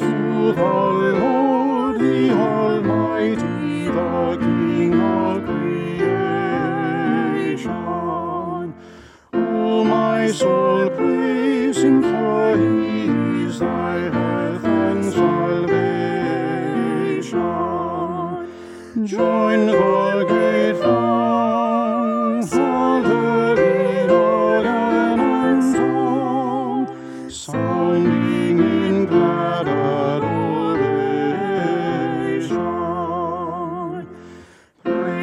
To the Lord, the Almighty, the King of creation. O my soul, praise Him, for He thy health and salvation. Join the great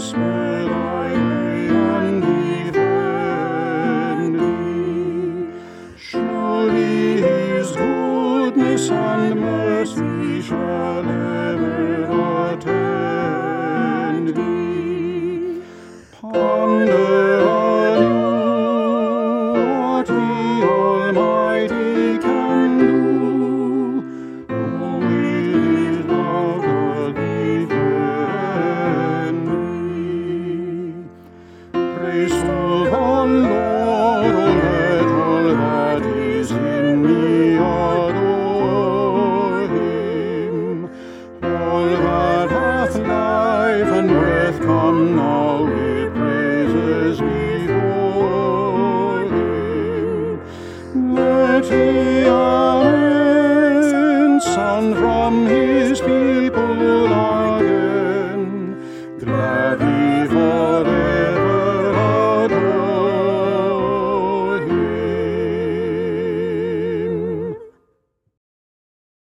Christmas. what He Almighty can do. Me. The Lord, all that is in me Him. All that hath life and breath come. son from his people again. Glad